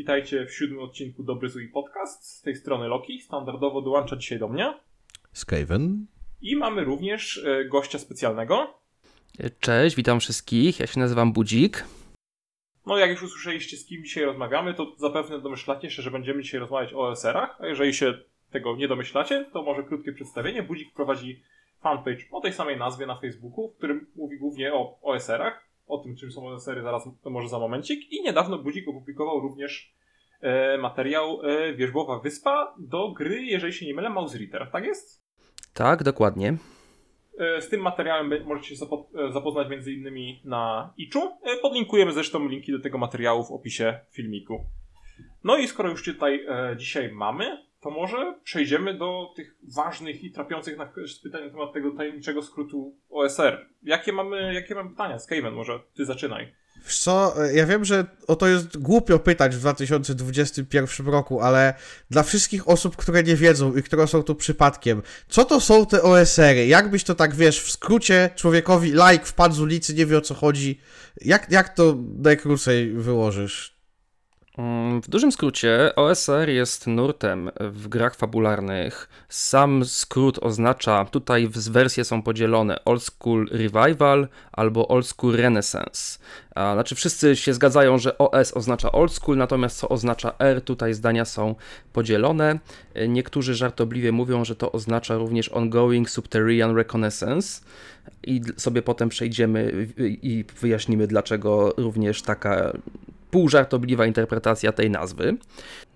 witajcie w siódmym odcinku Dobry Zły Podcast. Z tej strony Loki, standardowo dołącza dzisiaj do mnie. Skaven. I mamy również e, gościa specjalnego. Cześć, witam wszystkich, ja się nazywam Budzik. No jak już usłyszeliście z kim dzisiaj rozmawiamy, to zapewne domyślacie się, że będziemy dzisiaj rozmawiać o OSR-ach, a jeżeli się tego nie domyślacie, to może krótkie przedstawienie. Budzik prowadzi fanpage o tej samej nazwie na Facebooku, w którym mówi głównie o OSR-ach, o tym czym są OSR-y zaraz, to może za momencik i niedawno Budzik opublikował również e, materiał e, Wierzbowa Wyspa do gry, jeżeli się nie mylę, Mouse Ritter, tak jest? Tak, dokładnie. E, z tym materiałem możecie się e, zapoznać między innymi na Iczu. E, podlinkujemy zresztą linki do tego materiału w opisie filmiku. No i skoro już tutaj dzisiaj mamy, to może przejdziemy do tych ważnych i trapiących na pytań na temat tego tajemniczego skrótu OSR. Jakie mamy, jakie mamy pytania? Skaven, może ty zaczynaj. Co, ja wiem, że o to jest głupio pytać w 2021 roku, ale dla wszystkich osób, które nie wiedzą i które są tu przypadkiem, co to są te OSR-y? Jak byś to tak, wiesz, w skrócie człowiekowi like wpadł z ulicy, nie wie o co chodzi, jak, jak to najkrócej wyłożysz? Mm, w dużym skrócie, OSR jest nurtem w grach fabularnych. Sam skrót oznacza, tutaj wersje są podzielone Old School Revival albo Old School Renaissance. Znaczy wszyscy się zgadzają, że OS oznacza Old School, natomiast co oznacza R, tutaj zdania są podzielone. Niektórzy żartobliwie mówią, że to oznacza również Ongoing Subterranean Reconnaissance i sobie potem przejdziemy i wyjaśnimy, dlaczego również taka półżartobliwa interpretacja tej nazwy.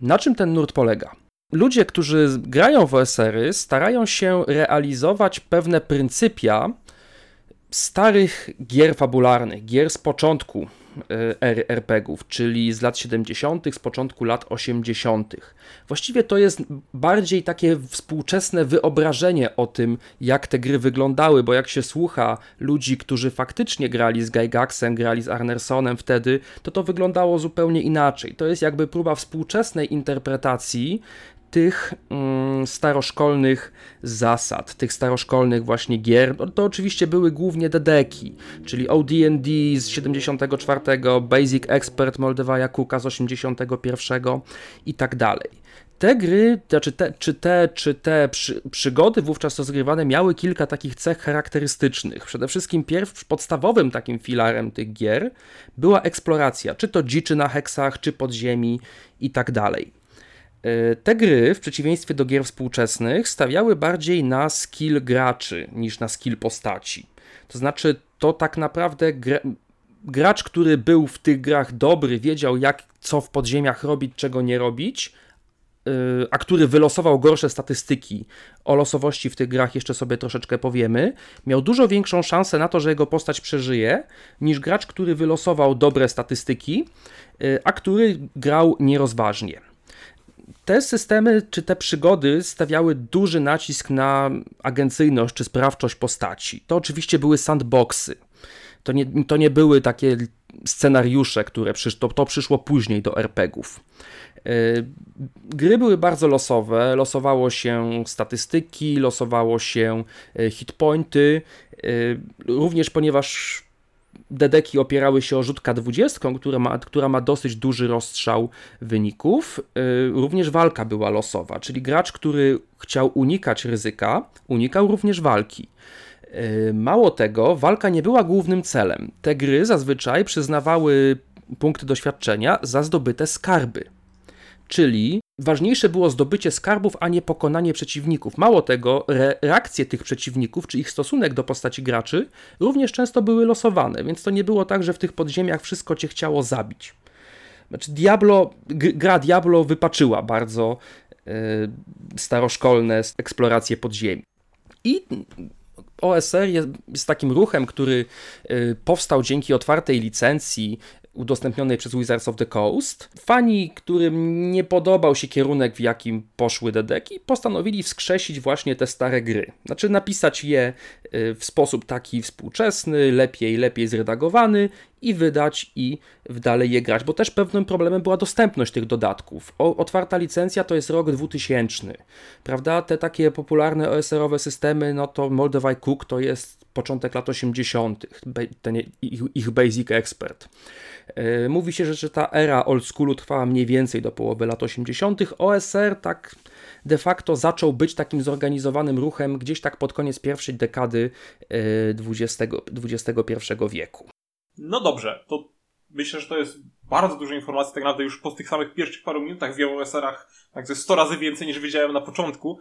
Na czym ten nurt polega? Ludzie, którzy grają w OSR-y, starają się realizować pewne pryncypia starych gier fabularnych, gier z początku ery RPGów, czyli z lat 70., z początku lat 80. Właściwie to jest bardziej takie współczesne wyobrażenie o tym, jak te gry wyglądały, bo jak się słucha ludzi, którzy faktycznie grali z Gygaxem, grali z Arnersonem wtedy, to to wyglądało zupełnie inaczej. To jest jakby próba współczesnej interpretacji tych mm, staroszkolnych zasad, tych staroszkolnych właśnie gier, no, to oczywiście były głównie dedeki, czyli OD&D z 74, Basic Expert Moldewaja Kuka z 81 i tak dalej. Te gry, znaczy te, czy te, czy te przy, przygody wówczas rozgrywane miały kilka takich cech charakterystycznych. Przede wszystkim pierwszym podstawowym takim filarem tych gier była eksploracja, czy to dziczy na heksach, czy podziemi i tak dalej. E, te gry, w przeciwieństwie do gier współczesnych, stawiały bardziej na skill graczy niż na skill postaci. To znaczy, to tak naprawdę gra, gracz, który był w tych grach dobry, wiedział jak co w podziemiach robić, czego nie robić, e, a który wylosował gorsze statystyki, o losowości w tych grach jeszcze sobie troszeczkę powiemy, miał dużo większą szansę na to, że jego postać przeżyje, niż gracz, który wylosował dobre statystyki, e, a który grał nierozważnie te systemy czy te przygody stawiały duży nacisk na agencyjność czy sprawczość postaci. To oczywiście były sandboxy. To nie, to nie były takie scenariusze, które przysz, to, to przyszło później do RPGów. E, gry były bardzo losowe, losowało się statystyki, losowało się e, hitpointy, e, również ponieważ Dedeki opierały się o rzut K20, która ma, która ma dosyć duży rozstrzał wyników. Y, również walka była losowa, czyli gracz, który chciał unikać ryzyka, unikał również walki. Y, mało tego, walka nie była głównym celem. Te gry zazwyczaj przyznawały punkty doświadczenia za zdobyte skarby. Czyli ważniejsze było zdobycie skarbów, a nie pokonanie przeciwników. Mało tego, re reakcje tych przeciwników, czy ich stosunek do postaci graczy, również często były losowane, więc to nie było tak, że w tych podziemiach wszystko cię chciało zabić. Znaczy, Diablo, gra Diablo wypaczyła bardzo yy, staroszkolne eksploracje podziemi. I OSR jest, takim ruchem, który y, powstał dzięki otwartej licencji udostępnionej przez Wizards of the Coast. Fani, którym nie podobał się kierunek, w jakim poszły dedeki, postanowili wskrzesić właśnie te stare gry. Znaczy napisać je y, w sposób taki współczesny, lepiej, lepiej zredagowany i wydać i dalej je grać, bo też pewnym problemem była dostępność tych dodatków. O, otwarta licencja to jest rok 2000, prawda? Te takie popularne OSR-owe systemy, no to Moldavai Cook to jest początek lat 80., ten ich, Basic Expert. E, mówi się, że, ta era old schoolu trwała mniej więcej do połowy lat 80. OSR tak de facto zaczął być takim zorganizowanym ruchem gdzieś tak pod koniec pierwszej dekady XX, XXI wieku. No dobrze, to myślę, że to jest bardzo dużo informacji, tak naprawdę już po tych samych pierwszych paru minutach o OSR-ach tak 100 razy więcej niż wiedziałem na początku.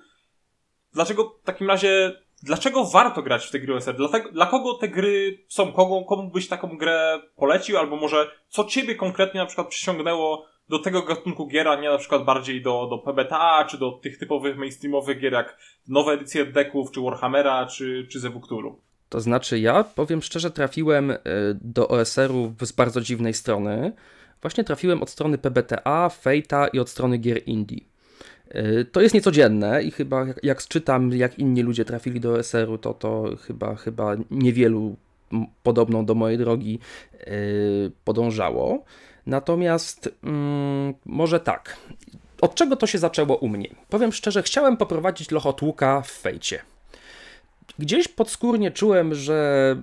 Dlaczego w takim razie, dlaczego warto grać w te gry OSR? Dlatego, dla kogo te gry są? Kogo, komu byś taką grę polecił? Albo może co ciebie konkretnie na przykład przyciągnęło do tego gatunku gier, a nie na przykład bardziej do, do PBTA, czy do tych typowych mainstreamowych gier jak nowe edycje decków, czy Warhammera, czy, czy Zewukturu? To znaczy, ja powiem szczerze, trafiłem e, do OSR-u z bardzo dziwnej strony. Właśnie trafiłem od strony PBTA, Fate'a i od strony gier indie. E, to jest niecodzienne i chyba jak czytam, jak inni ludzie trafili do OSR-u, to to chyba, chyba niewielu podobną do mojej drogi e, podążało. Natomiast mm, może tak. Od czego to się zaczęło u mnie? Powiem szczerze, chciałem poprowadzić lochotłuka w fejcie. Gdzieś podskórnie czułem, że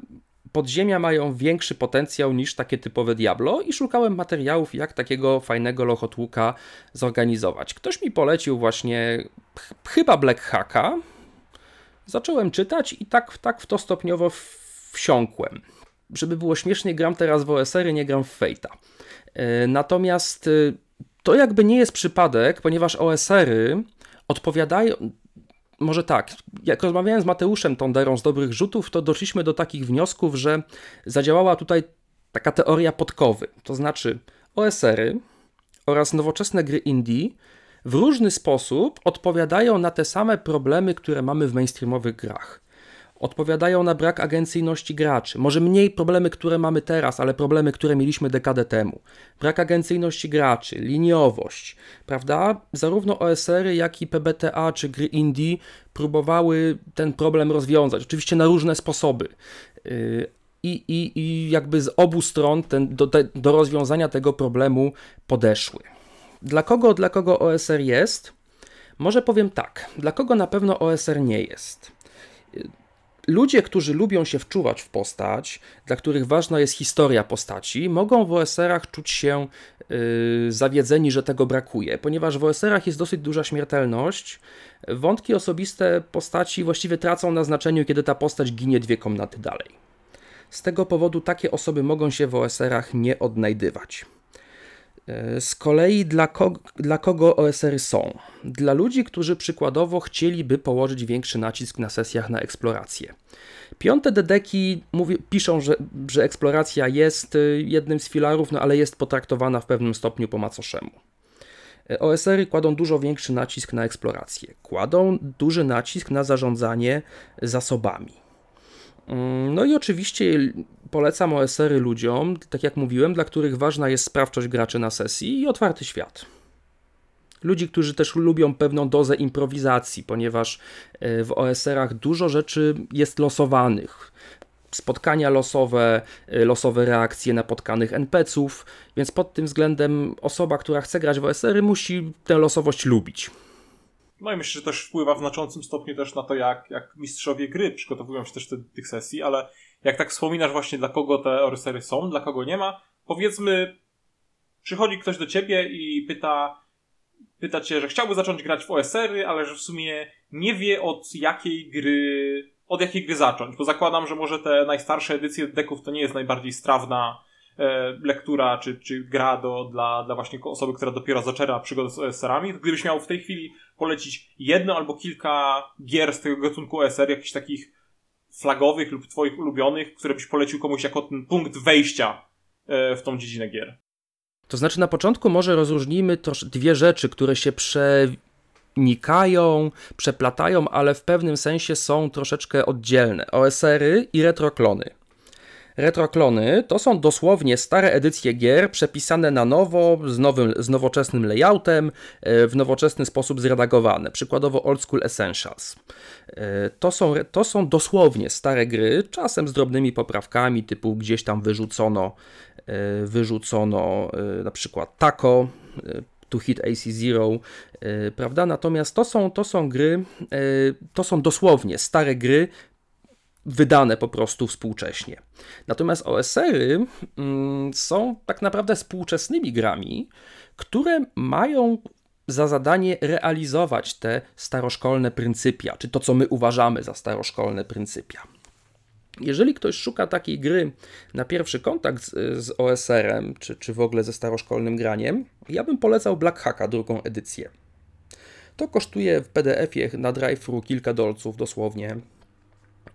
podziemia mają większy potencjał niż takie typowe Diablo i szukałem materiałów, jak takiego fajnego lochotłuka zorganizować. Ktoś mi polecił właśnie chyba Black Hacka. Zacząłem czytać i tak, tak w to stopniowo wsiąkłem. Żeby było śmiesznie, gram teraz w OSR, nie gram w Fate'a. E, natomiast e, to jakby nie jest przypadek, ponieważ OSR-y odpowiadają. Może tak, jak rozmawiałem z Mateuszem Tonderą z dobrych rzutów, to doszliśmy do takich wniosków, że zadziałała tutaj taka teoria podkowy. To znaczy, OSR-y oraz nowoczesne gry indie w różny sposób odpowiadają na te same problemy, które mamy w mainstreamowych grach odpowiadają na brak agencyjności graczy. Może mniej problemy, które mamy teraz, ale problemy, które mieliśmy dekadę temu. Brak agencyjności graczy, liniowość, prawda? Zarówno OSR-y, jak i PBTA czy gry indie próbowały ten problem rozwiązać. Oczywiście na różne sposoby. Yy, I, i, i jakby z obu stron ten, do, do rozwiązania tego problemu podeszły. Dla kogo, dla kogo OSR jest? Może powiem tak, dla kogo na pewno OSR nie jest Ludzie, którzy lubią się wczuwać w postać, dla których ważna jest historia postaci, mogą w OSR-ach czuć się yy, zawiedzeni, że tego brakuje, ponieważ w OSR-ach jest dosyć duża śmiertelność. Wątki osobiste postaci właściwie tracą na znaczeniu, kiedy ta postać ginie dwie komnaty dalej. Z tego powodu takie osoby mogą się w OSR-ach nie odnajdywać. E, z kolei dla, ko dla kogo OSR-y są? Dla ludzi, którzy przykładowo chcieliby położyć większy nacisk na sesjach na eksplorację. Piąte dedeki piszą, że, że eksploracja jest y, jednym z filarów, no ale jest potraktowana w pewnym stopniu po macoszemu. E, OSR-y kładą dużo większy nacisk na eksplorację. Kładą duży nacisk na zarządzanie zasobami. Mm, no i oczywiście polecam OSR-y ludziom, tak jak mówiłem, dla których ważna jest sprawczość graczy na sesji i otwarty świat. Ludzi, którzy też lubią pewną dozę improwizacji, ponieważ e, w OSR-ach dużo rzeczy jest losowanych. Spotkania losowe, e, losowe reakcje na potkanych NPC-ów, więc pod tym względem osoba, która chce grać w OSR-y, musi tę losowość lubić. No i myślę, że też wpływa w znaczącym stopniu też na to, jak, jak mistrzowie gry przygotowują się też do tych sesji, ale jak tak wspominasz właśnie dla kogo te orsery są, dla kogo nie ma, powiedzmy, przychodzi ktoś do ciebie i pyta, pyta cię, że chciałby zacząć grać w OSR-y, ale że w sumie nie wie od jakiej gry, od jakiej gry zacząć, bo zakładam, że może te najstarsze edycje deków to nie jest najbardziej strawna lektura czy, czy gra do, dla, dla właśnie osoby, która dopiero zaczęła przygodę z OSR-ami. Gdybyś miał w tej chwili polecić jedno albo kilka gier z tego gatunku OSR, jakichś takich flagowych lub twoich ulubionych, które byś polecił komuś jako ten punkt wejścia e, w tą dziedzinę gier? To znaczy na początku może rozróżnijmy trosz, dwie rzeczy, które się przenikają, przeplatają, ale w pewnym sensie są troszeczkę oddzielne. OSR-y i retroklony. Retroklony to są dosłownie stare edycje gier przepisane na nowo, z, nowym, z nowoczesnym layoutem, e, w nowoczesny sposób zredagowane. Przykładowo Old School Essentials. E, to są, to są dosłownie stare gry, czasem z drobnymi poprawkami, typu gdzieś tam wyrzucono e, wyrzucono na przykład Taco, To Hit AC Zero, prawda? Natomiast to są, to są gry, to są dosłownie stare gry, wydane po prostu współcześnie. Natomiast OSR-y mm, są tak naprawdę współczesnymi grami, które mają za zadanie realizować te staroszkolne pryncypia, czy to, co my uważamy za staroszkolne pryncypia. Jeżeli ktoś szuka takiej gry na pierwszy kontakt z, z OSR-em, czy, czy w ogóle ze staroszkolnym graniem, ja bym polecał Black Hacka, drugą edycję. To kosztuje w PDF-ie na drive-thru kilka dolców dosłownie.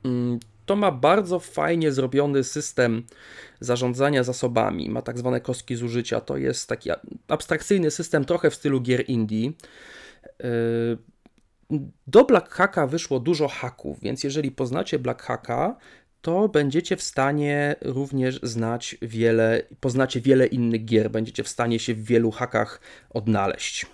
Mm, To ma bardzo fajnie zrobiony system zarządzania zasobami. Ma tak zwane kostki zużycia. To jest taki abstrakcyjny system, trochę w stylu gier indie. Yy, Do Black Hacka wyszło dużo haków, więc jeżeli poznacie Black Hacka, to będziecie w stanie również znać wiele, poznacie wiele innych gier, będziecie w stanie się w wielu hakach odnaleźć.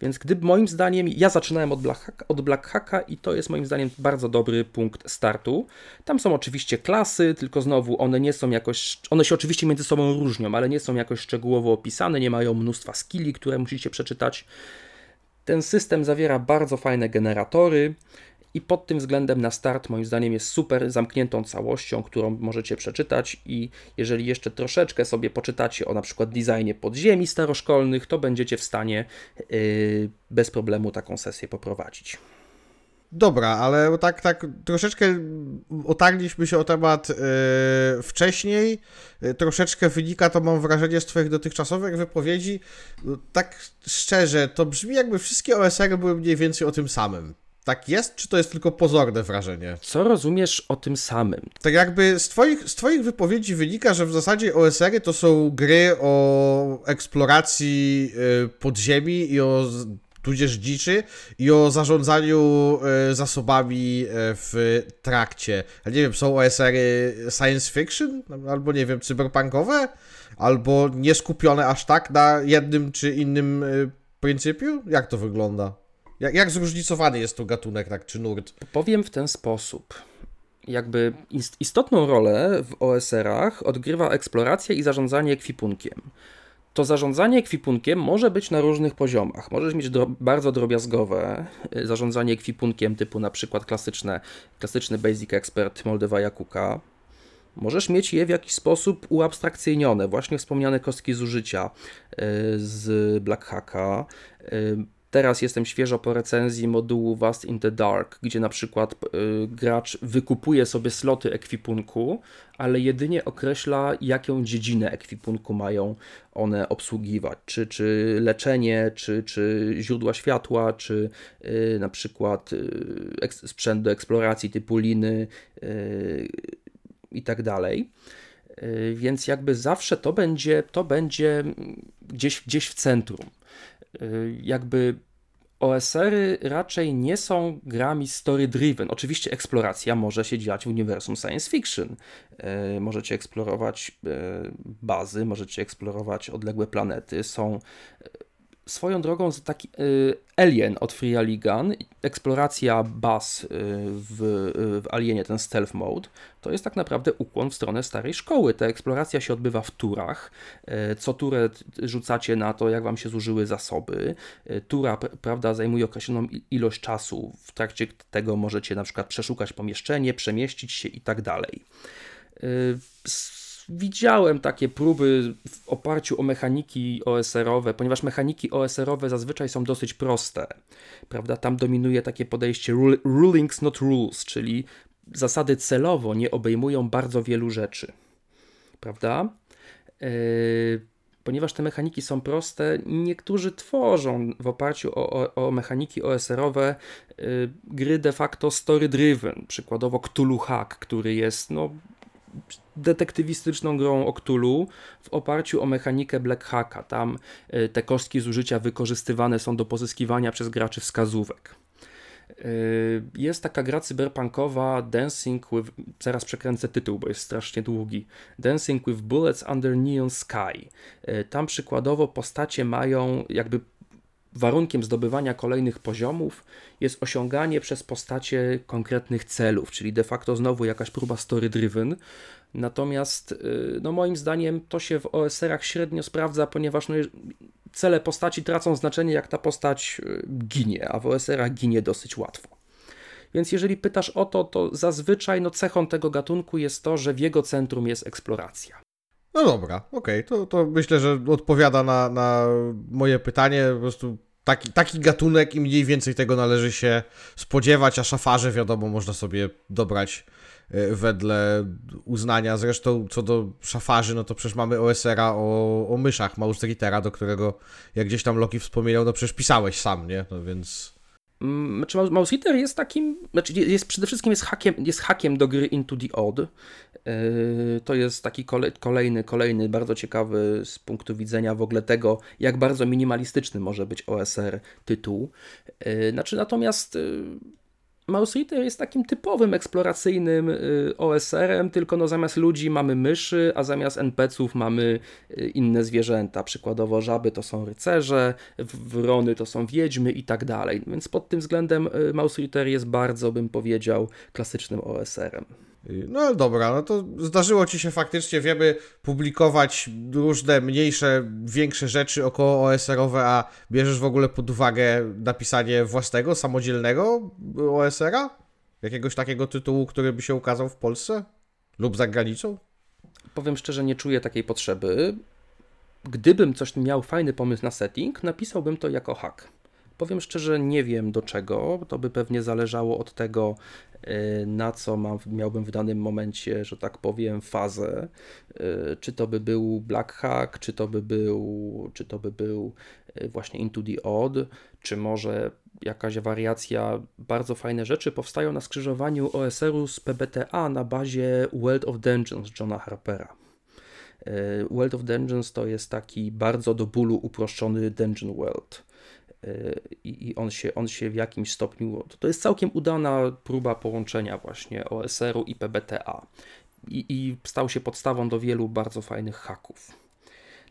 Więc gdyby moim zdaniem, ja zaczynałem od Black, Hacka, od Black Hacka i to jest moim zdaniem bardzo dobry punkt startu. Tam są oczywiście klasy, tylko znowu one nie są jakoś, one się oczywiście między sobą różnią, ale nie są jakoś szczegółowo opisane, nie mają mnóstwa skilli, które musicie przeczytać. Ten system zawiera bardzo fajne generatory i pod tym względem na start moim zdaniem jest super zamkniętą całością, którą możecie przeczytać i jeżeli jeszcze troszeczkę sobie poczytacie o na przykład designie podziemi staroszkolnych, to będziecie w stanie yy, bez problemu taką sesję poprowadzić. Dobra, ale tak, tak troszeczkę otarliśmy się o temat e, wcześniej. E, troszeczkę wynika to, mam wrażenie, z Twoich dotychczasowych wypowiedzi. No, tak szczerze, to brzmi jakby wszystkie OSR były mniej więcej o tym samym. Tak jest, czy to jest tylko pozorne wrażenie? Co rozumiesz o tym samym? Tak jakby z twoich, z twoich wypowiedzi wynika, że w zasadzie OSR-y to są gry o eksploracji y, podziemi i o tudzież dziczy i o zarządzaniu y, zasobami y, w trakcie. Ja nie wiem, są OSR-y science fiction? Albo nie wiem, cyberpunkowe? Albo nie skupione aż tak na jednym czy innym y, pryncypiu? Jak to wygląda? Jak, jak zróżnicowany jest to gatunek, tak, czy nurt? Powiem w ten sposób. Jakby ist- istotną rolę w OSR-ach odgrywa eksploracja i zarządzanie ekwipunkiem. To zarządzanie ekwipunkiem może być na różnych poziomach. Możesz mieć dro- bardzo drobiazgowe y, zarządzanie ekwipunkiem typu na przykład klasyczne, klasyczny Basic Expert Moldewa Jakuka. Możesz mieć je w jakiś sposób uabstrakcyjnione, właśnie wspomniane kostki zużycia y, z Black Hacka. Teraz jestem świeżo po recenzji modułu Vast in the Dark, gdzie na przykład y, gracz wykupuje sobie sloty ekwipunku, ale jedynie określa, jaką dziedzinę ekwipunku mają one obsługiwać. Czy, czy leczenie, czy, czy źródła światła, czy y, na przykład y, sprzęt do eksploracji typu liny y, i tak dalej. Więc jakby zawsze to będzie, to będzie gdzieś, gdzieś w centrum. Y, Jakby OSR-y raczej nie są grami story-driven. Oczywiście eksploracja może się dziać w uniwersum science fiction. Y, Możecie eksplorować y, bazy, możecie eksplorować odległe planety. Są swoją drogą taki y, Alien od Free Aligan, eksploracja baz y, w, y, w Alienie, ten stealth mode, to jest tak naprawdę ukłon w stronę starej szkoły. Ta eksploracja się odbywa w turach. Co turę rzucacie na to, jak wam się zużyły zasoby. Tura, prawda, zajmuje określoną ilość czasu. W trakcie tego możecie na przykład przeszukać pomieszczenie, przemieścić się i tak dalej. Widziałem takie próby w oparciu o mechaniki OSR-owe, ponieważ mechaniki OSR-owe zazwyczaj są dosyć proste. Prawda? Tam dominuje takie podejście rul- rulings not rules, czyli zasady celowo nie obejmują bardzo wielu rzeczy. Prawda? Yy, ponieważ te mechaniki są proste, niektórzy tworzą w oparciu o, o, o mechaniki OSR-owe yy, gry de facto story-driven. Przykładowo Cthulhu Hack, który jest no, detektywistyczną grą o Cthulhu w oparciu o mechanikę Black Hacka. Tam y, te kostki zużycia wykorzystywane są do pozyskiwania przez graczy wskazówek. Y, Jest taka gra cyberpunkowa Dancing with. Zaraz przekręcę tytuł, bo jest strasznie długi. Dancing with Bullets Under Neon Sky. Y, Tam przykładowo postacie mają jakby warunkiem zdobywania kolejnych poziomów jest osiąganie przez postacie konkretnych celów, czyli de facto znowu jakaś próba story-driven. Natomiast, y, no moim zdaniem, to się w OSR-ach średnio sprawdza, ponieważ no, cele postaci tracą znaczenie, jak ta postać y, ginie, a w OSR-ach ginie dosyć łatwo. Więc jeżeli pytasz o to, to zazwyczaj no, cechą tego gatunku jest to, że w jego centrum jest eksploracja. No dobra, okej, to, to myślę, że odpowiada na, na moje pytanie. Po prostu taki, taki gatunek i mniej więcej tego należy się spodziewać, a szafarze wiadomo można sobie dobrać wedle uznania. Zresztą co do szafarzy, no to przecież mamy OSR-a o, o myszach Mouse Rittera, do którego jak gdzieś tam Loki wspominał, no przecież pisałeś sam, nie? No więc... Mm, Znaczy, Mouse- Mouse Eater jest takim, znaczy jest, przede wszystkim jest hakiem, jest hakiem do gry Into the Odd. Yy, To jest taki kole, kolejny, kolejny bardzo ciekawy z punktu widzenia w ogóle tego, jak bardzo minimalistyczny może być OSR tytuł. Yy, Znaczy, natomiast Mouse Eater jest takim typowym eksploracyjnym y, OSR-em, tylko no zamiast ludzi mamy myszy, a zamiast NPC-ów mamy y, inne zwierzęta. Przykładowo żaby to są rycerze, wrony to są wiedźmy i tak dalej. Więc pod tym względem y, Mouse Eater jest bardzo, bym powiedział, klasycznym OSR-em. No ale dobra, no to zdarzyło ci się faktycznie, wiemy, publikować różne mniejsze, większe rzeczy około OSR-owe, a bierzesz w ogóle pod uwagę napisanie własnego, samodzielnego OSR-a? Jakiegoś takiego tytułu, który by się ukazał w Polsce? Lub za granicą? Powiem szczerze, nie czuję takiej potrzeby. Gdybym coś miał fajny pomysł na setting, napisałbym to jako hack. Powiem szczerze, nie wiem do czego. To by pewnie zależało od tego, y, na co mam, miałbym w danym momencie, że tak powiem, fazę. Y, Czy to by był Black Hack, czy to by był, czy to by był y, właśnie Into the Odd, czy może jakaś wariacja. Bardzo fajne rzeczy powstają na skrzyżowaniu OSR-u z PBTA na bazie World of Dungeons Johna Harpera. World of Dungeons to jest taki bardzo do bólu uproszczony Dungeon World. E, I i on, się, on się w jakimś stopniu. To, jest całkiem udana próba połączenia właśnie OSR-u i PBTA. I, I stał się podstawą do wielu bardzo fajnych haków.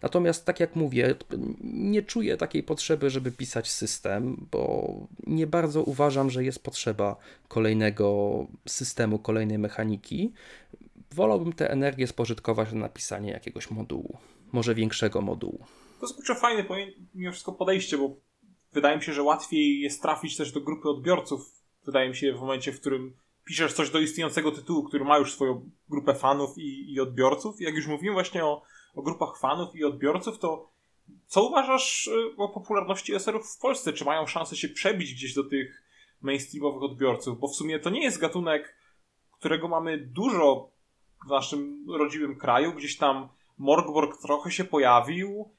Natomiast, tak jak mówię, nie czuję takiej potrzeby, żeby pisać system, bo nie bardzo uważam, że jest potrzeba kolejnego systemu, kolejnej mechaniki. Wolałbym tę energię spożytkować na napisanie jakiegoś modułu, może większego modułu. To jest kurczę fajne mimo wszystko podejście, bo wydaje mi się, że łatwiej jest trafić też do grupy odbiorców. Wydaje mi się w momencie, w którym piszesz coś do istniejącego tytułu, który ma już swoją grupę fanów i, i odbiorców. Jak już mówiłem właśnie o, o grupach fanów i odbiorców, to co uważasz y, o popularności eserów w Polsce? Czy mają szansę się przebić gdzieś do tych mainstreamowych odbiorców? Bo w sumie to nie jest gatunek, którego mamy dużo w naszym rodzimym kraju. Gdzieś tam Morgborg trochę się pojawił, e,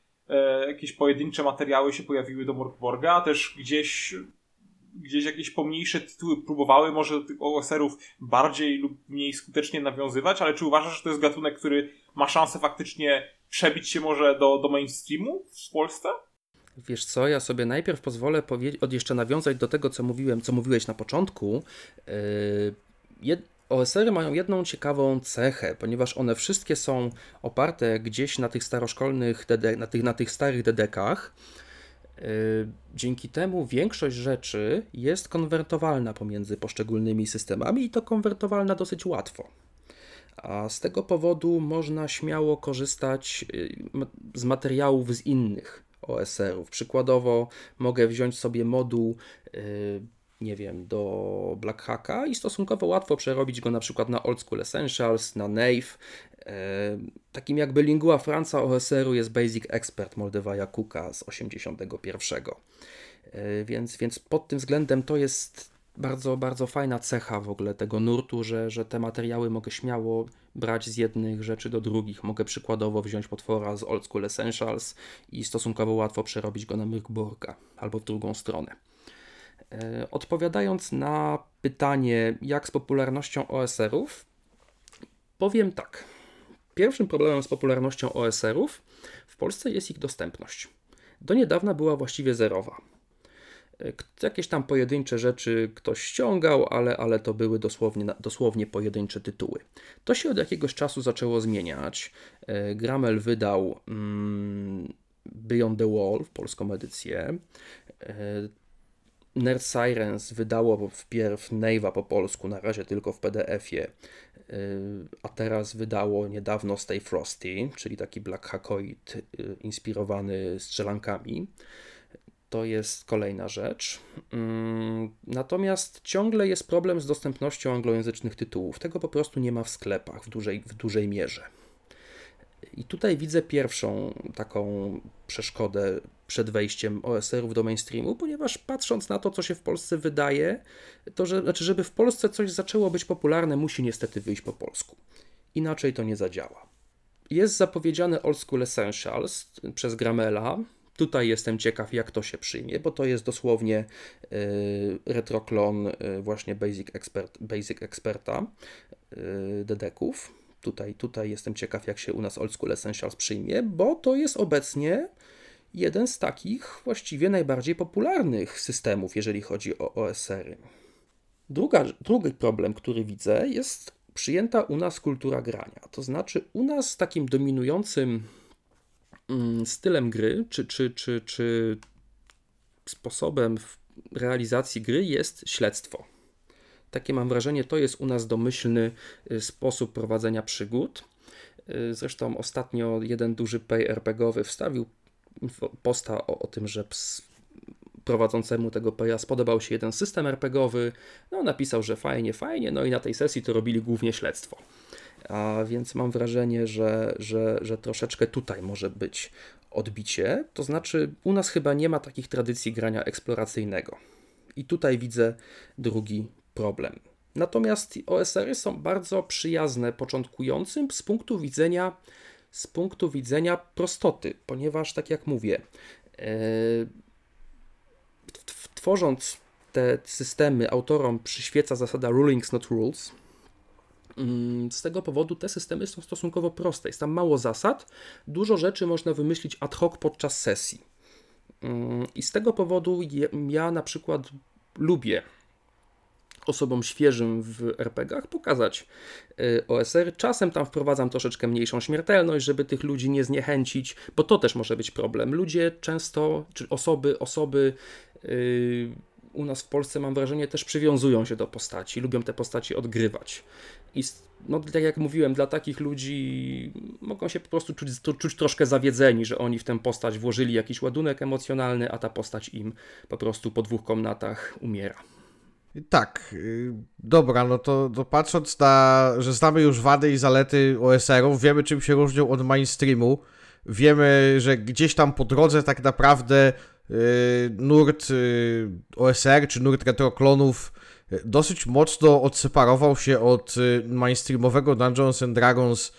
jakieś pojedyncze materiały się pojawiły do Morgborga, też gdzieś gdzieś jakieś pomniejsze tytuły próbowały może tych OSR-ów bardziej lub mniej skutecznie nawiązywać, ale czy uważasz, że to jest gatunek, który ma szansę faktycznie przebić się może do, do mainstreamu w Polsce? Wiesz co, ja sobie najpierw pozwolę powiedzieć, od jeszcze nawiązać do tego, co mówiłem, co mówiłeś na początku. Yy, OSR-y mają jedną ciekawą cechę, ponieważ one wszystkie są oparte gdzieś na tych staroszkolnych, DD, na tych, na tych starych dedekach. Yy, Dzięki temu większość rzeczy jest konwertowalna pomiędzy poszczególnymi systemami i to konwertowalna dosyć łatwo. A z tego powodu można śmiało korzystać y, z materiałów z innych OSR-ów. Przykładowo mogę wziąć sobie moduł, y, nie wiem, do Black Hacka i stosunkowo łatwo przerobić go na przykład na Old School Essentials, na Nave. Y, Takim jakby lingua franca OSR-u jest Basic Expert Moldewaja Cooka z 81. Y, Więc, więc pod tym względem to jest bardzo, bardzo fajna cecha w ogóle tego nurtu, że, że te materiały mogę śmiało brać z jednych rzeczy do drugich. Mogę przykładowo wziąć potwora z Old School Essentials i stosunkowo łatwo przerobić go na Myrkborga albo w drugą stronę. E, Odpowiadając na pytanie, jak z popularnością OSR-ów, powiem tak. Pierwszym problemem z popularnością OSR-ów w Polsce jest ich dostępność. Do niedawna była właściwie zerowa. K- Jakieś tam pojedyncze rzeczy ktoś ściągał, ale, ale to były dosłownie, dosłownie pojedyncze tytuły. To się od jakiegoś czasu zaczęło zmieniać. E, Gramel wydał mm, Beyond the Wall, polską edycję. Nerd Sirens wydało wpierw Nave'a po polsku, na razie tylko w PDF-ie, e, a teraz wydało niedawno Stay Frosty, czyli taki Black Hackoid e, inspirowany strzelankami. To jest kolejna rzecz. Mm, natomiast ciągle jest problem z dostępnością anglojęzycznych tytułów. Tego po prostu nie ma w sklepach w dużej, w dużej mierze. I tutaj widzę pierwszą taką przeszkodę przed wejściem OSR-ów do mainstreamu, ponieważ patrząc na to, co się w Polsce wydaje, to że, znaczy, żeby w Polsce coś zaczęło być popularne, musi niestety wyjść po polsku. Inaczej to nie zadziała. Jest zapowiedziany Old School Essentials przez Gramela. Tutaj jestem ciekaw, jak to się przyjmie, bo to jest dosłownie y, retroklon y, właśnie Basic, Expert, Basic Experta y, dedeków. Tutaj, tutaj jestem ciekaw, jak się u nas Old School Essentials przyjmie, bo to jest obecnie jeden z takich właściwie najbardziej popularnych systemów, jeżeli chodzi o OSR-y. Druga, drugi problem, który widzę, jest przyjęta u nas kultura grania. To znaczy, u nas takim dominującym mm, stylem gry, czy, czy, czy, czy sposobem realizacji gry jest śledztwo. Takie mam wrażenie, to jest u nas domyślny y, sposób prowadzenia przygód. Y, zresztą ostatnio jeden duży pay RPGowy wstawił posta o, o tym, że prowadzącemu tego PA spodobał się jeden system RPGowy. No, napisał, że fajnie, fajnie, no i na tej sesji to robili głównie śledztwo. A więc mam wrażenie, że, że, że troszeczkę tutaj może być odbicie. To znaczy, u nas chyba nie ma takich tradycji grania eksploracyjnego. I tutaj widzę drugi problem. Natomiast OSR-y są bardzo przyjazne początkującym z punktu widzenia z punktu widzenia prostoty, ponieważ tak jak mówię, e, tworząc te systemy autorom przyświeca zasada rulings not rules. Mm, z tego powodu te systemy są stosunkowo proste. Jest tam mało zasad, dużo rzeczy można wymyślić ad hoc podczas sesji. Mm, I z tego powodu ja na przykład lubię osobom świeżym w RPGach pokazać y, OSR. Czasem tam wprowadzam troszeczkę mniejszą śmiertelność, żeby tych ludzi nie zniechęcić, bo to też może być problem. Ludzie często, czy osoby, osoby yy, u nas w Polsce mam wrażenie też przywiązują się do postaci, lubią te postaci odgrywać. I no, tak jak mówiłem, dla takich ludzi mogą się po prostu czuć, czuć troszkę zawiedzeni, że oni w tę postać włożyli jakiś ładunek emocjonalny, a ta postać im po prostu po dwóch komnatach umiera. Tak, y, dobra, no to, to patrząc na, że znamy już wady i zalety OSR-ów, wiemy czym się różnią od mainstreamu, wiemy, że gdzieś tam po drodze tak naprawdę yy, nurt yy, OSR czy nurt retroklonów y, dosyć mocno odseparował się od y, mainstreamowego Dungeons and Dragons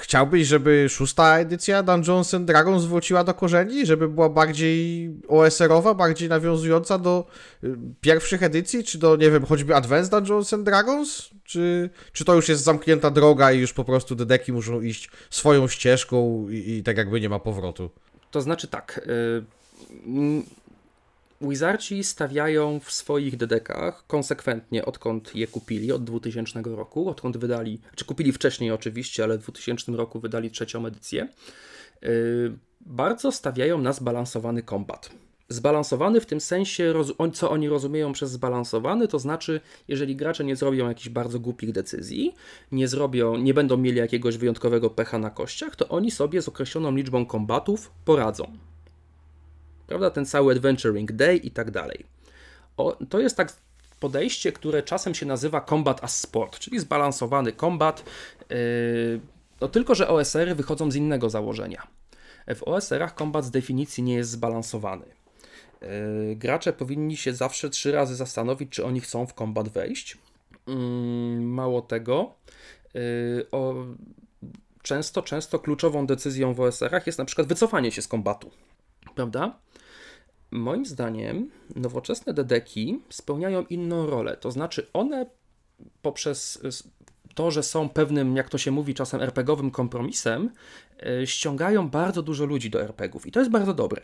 Chciałbyś, żeby szósta edycja Dungeons and Dragons wróciła do korzeni, żeby była bardziej OSR-owa, bardziej nawiązująca do y, pierwszych edycji, czy do, nie wiem, choćby Advanced Dungeons and Dragons? Czy, czy to już jest zamknięta droga i już po prostu dedeki muszą iść swoją ścieżką i, i tak jakby nie ma powrotu? To znaczy tak. Y Wizardzi stawiają w swoich dedekach konsekwentnie, odkąd je kupili, od 2000 roku, odkąd wydali, czy kupili wcześniej oczywiście, ale w 2000 roku wydali trzecią edycję, yy, bardzo stawiają na zbalansowany kombat. Zbalansowany w tym sensie, co oni rozumieją przez zbalansowany, to znaczy, jeżeli gracze nie zrobią jakichś bardzo głupich decyzji, nie zrobią, nie będą mieli jakiegoś wyjątkowego pecha na kościach, to oni sobie z określoną liczbą kombatów poradzą. Prawda? Ten cały Adventuring Day i tak dalej. O, to jest tak podejście, które czasem się nazywa combat as sport, czyli zbalansowany kombat. Yy, no tylko, że OSR wychodzą z innego założenia. W OSR-ach kombat z definicji nie jest zbalansowany. Yy, gracze powinni się zawsze trzy razy zastanowić, czy oni chcą w kombat wejść. Yy, mało tego, yy, często, często kluczową decyzją w OSR-ach jest na przykład wycofanie się z kombatu. Prawda? Moim zdaniem nowoczesne dedeki spełniają inną rolę, to znaczy one poprzez to, że są pewnym, jak to się mówi czasem, RPGowym kompromisem, e, ściągają bardzo dużo ludzi do RPGów i to jest bardzo dobre.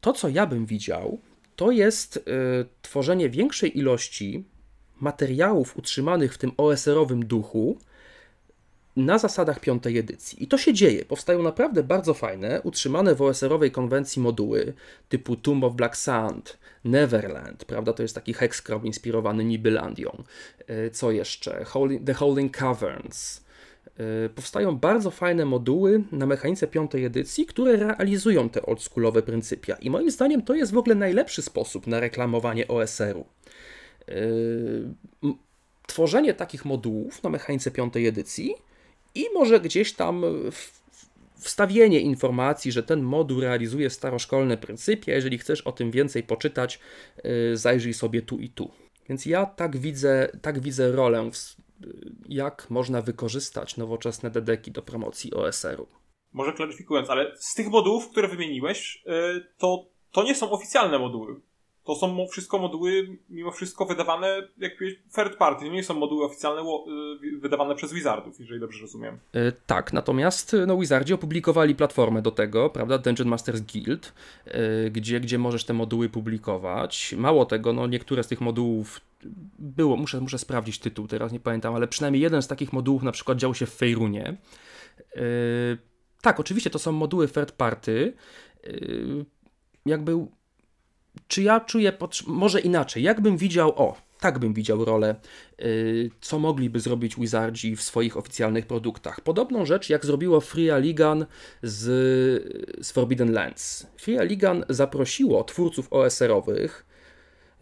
To, co ja bym widział, to jest y, tworzenie większej ilości materiałów utrzymanych w tym OSR-owym duchu, na zasadach piątej edycji. I to się dzieje. Powstają naprawdę bardzo fajne, utrzymane w OSR-owej konwencji moduły typu Tomb of Black Sand, Neverland, prawda? To jest taki hexcrawl inspirowany Nibylandią. E, Co jeszcze? The Holding Caverns. E, Powstają bardzo fajne moduły na mechanice piątej edycji, które realizują te oldschoolowe pryncypia. I moim zdaniem to jest w ogóle najlepszy sposób na reklamowanie OSR-u. M- tworzenie takich modułów na mechanice piątej edycji i może gdzieś tam wstawienie informacji, że ten moduł realizuje staroszkolne pryncypia. Jeżeli chcesz o tym więcej poczytać, yy, zajrzyj sobie tu i tu. Więc ja tak widzę, tak widzę rolę, w, jak można wykorzystać nowoczesne dedeki do promocji OSR-u. Może klaryfikując, ale z tych modułów, które wymieniłeś, y, to, to nie są oficjalne moduły. To są wszystko moduły, mimo wszystko wydawane jakby third party. Nie są moduły oficjalne y, wydawane przez Wizardów, jeżeli dobrze rozumiem. E, Tak, natomiast no, Wizardzi opublikowali platformę do tego, prawda, Dungeon Masters Guild, e, gdzie, gdzie możesz te moduły publikować. Mało tego, no, niektóre z tych modułów było, muszę, muszę sprawdzić tytuł, teraz nie pamiętam, ale przynajmniej jeden z takich modułów na przykład dział się w Fejrunie. E, Tak, oczywiście to są moduły third party. E, Jakby czy ja czuję, może inaczej, jakbym widział, o, tak bym widział rolę, y, co mogliby zrobić Wizardzi w swoich oficjalnych produktach. Podobną rzecz, jak zrobiło Freya Ligan z, z Forbidden Lands. Freya Ligan zaprosiło twórców OSR-owych,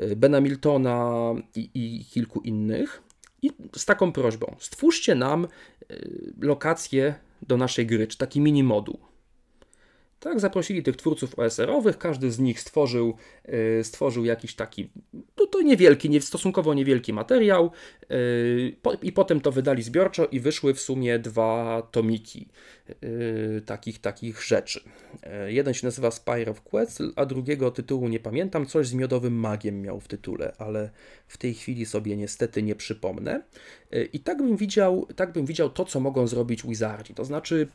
y, Bena Miltona i, i kilku innych, i z taką prośbą: stwórzcie nam y, lokację do naszej gry, czy taki mini moduł. Tak, zaprosili tych twórców OSR-owych, każdy z nich stworzył, yy, stworzył jakiś taki, no to niewielki, nie, stosunkowo niewielki materiał po, i potem to wydali zbiorczo i wyszły w sumie dwa tomiki yy, takich, takich rzeczy. Jeden się nazywa Spire of Quetzal, a drugiego tytułu nie pamiętam, coś z miodowym magiem miał w tytule, ale w tej chwili sobie niestety nie przypomnę. I tak bym widział, tak bym widział to, co mogą zrobić Wizardzi, to znaczy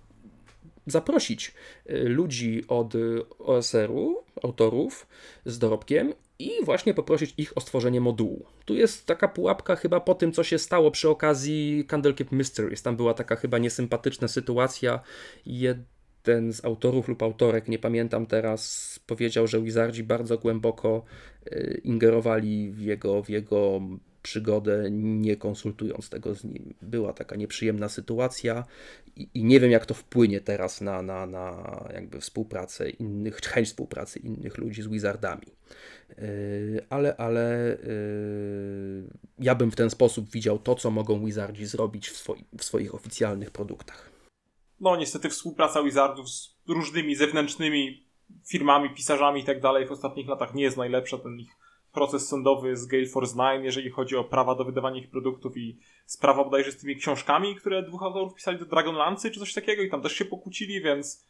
zaprosić y, ludzi od y, OSR-u, autorów z dorobkiem i właśnie poprosić ich o stworzenie modułu. Tu jest taka pułapka chyba po tym, co się stało przy okazji Candlekeep Mysteries. Tam była taka chyba niesympatyczna sytuacja. Jeden z autorów lub autorek, nie pamiętam teraz, powiedział, że Wizardzi bardzo głęboko y, ingerowali w jego, w jego przygodę, nie konsultując tego z nim. Była taka nieprzyjemna sytuacja i, i nie wiem, jak to wpłynie teraz na, na, na jakby współpracę innych, chęć współpracy innych ludzi z Wizardami. Yy, ale, ale yy, ja bym w ten sposób widział to, co mogą Wizardzi zrobić w, swoi, w swoich oficjalnych produktach. No niestety współpraca Wizardów z różnymi zewnętrznymi firmami, pisarzami i tak dalej w ostatnich latach nie jest najlepsza. Ten ich proces sądowy z Gale Force 9, jeżeli chodzi o prawa do wydawania ich produktów i sprawa bodajże z tymi książkami, które dwóch autorów pisali do Dragonlancy czy coś takiego i tam też się pokłócili, więc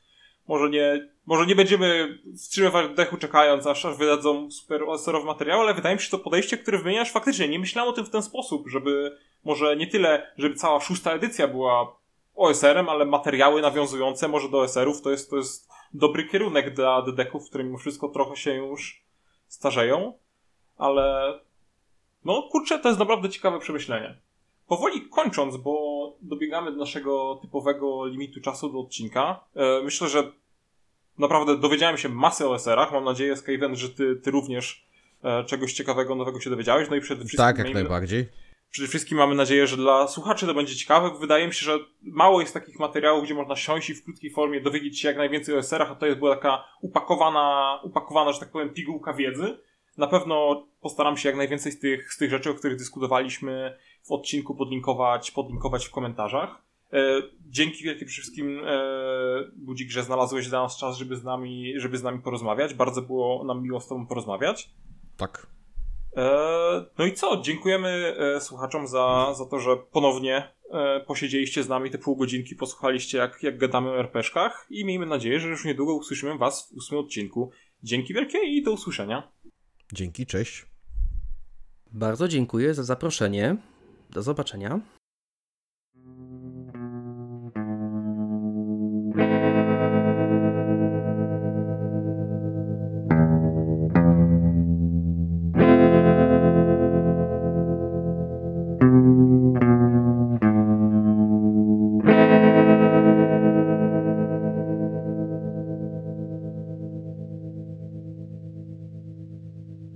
może nie, może nie będziemy wstrzymywać dechu czekając, aż, aż wydadzą super OSR-owy materiał, ale wydaje mi się, że to podejście, które wymieniasz, faktycznie nie myślałem o tym w ten sposób, żeby może nie tyle, żeby cała szósta edycja była OSR-em, ale materiały nawiązujące może do OSR-ów, to jest, to jest dobry kierunek dla dedeków, które mimo wszystko trochę się już starzeją, ale no kurczę, to jest naprawdę ciekawe przemyślenie. Powoli kończąc, bo dobiegamy do naszego typowego limitu czasu do odcinka, e, myślę, że naprawdę dowiedziałem się masy o OSR-ach. Mam nadzieję, Skaven, że ty, ty również e, czegoś ciekawego, nowego się dowiedziałeś. No i przede wszystkim... Tak, jak miejmy- najbardziej. Przede wszystkim mamy nadzieję, że dla słuchaczy to będzie ciekawe. Wydaje mi się, że mało jest takich materiałów, gdzie można siąść i w krótkiej formie dowiedzieć się jak najwięcej o SR-ach, a to jest była taka upakowana, upakowana, że tak powiem, pigułka wiedzy. Na pewno postaram się jak najwięcej z tych, z tych rzeczy, o których dyskutowaliśmy w odcinku podlinkować, podlinkować w komentarzach. E, dzięki wielkie wszystkim e, Budzik, że znalazłeś dla nas czas, żeby z nami, żeby z nami porozmawiać. Bardzo było nam miło z tobą porozmawiać. Tak. E, No i co? Dziękujemy e, słuchaczom za, za to, że ponownie e, posiedzieliście z nami te pół godzinki, posłuchaliście jak, jak gadamy o RPszkach i miejmy nadzieję, że już niedługo usłyszymy Was w ósmym odcinku. Dzięki wielkie i do usłyszenia. Dzięki, cześć. Bardzo dziękuję za zaproszenie. Do zobaczenia.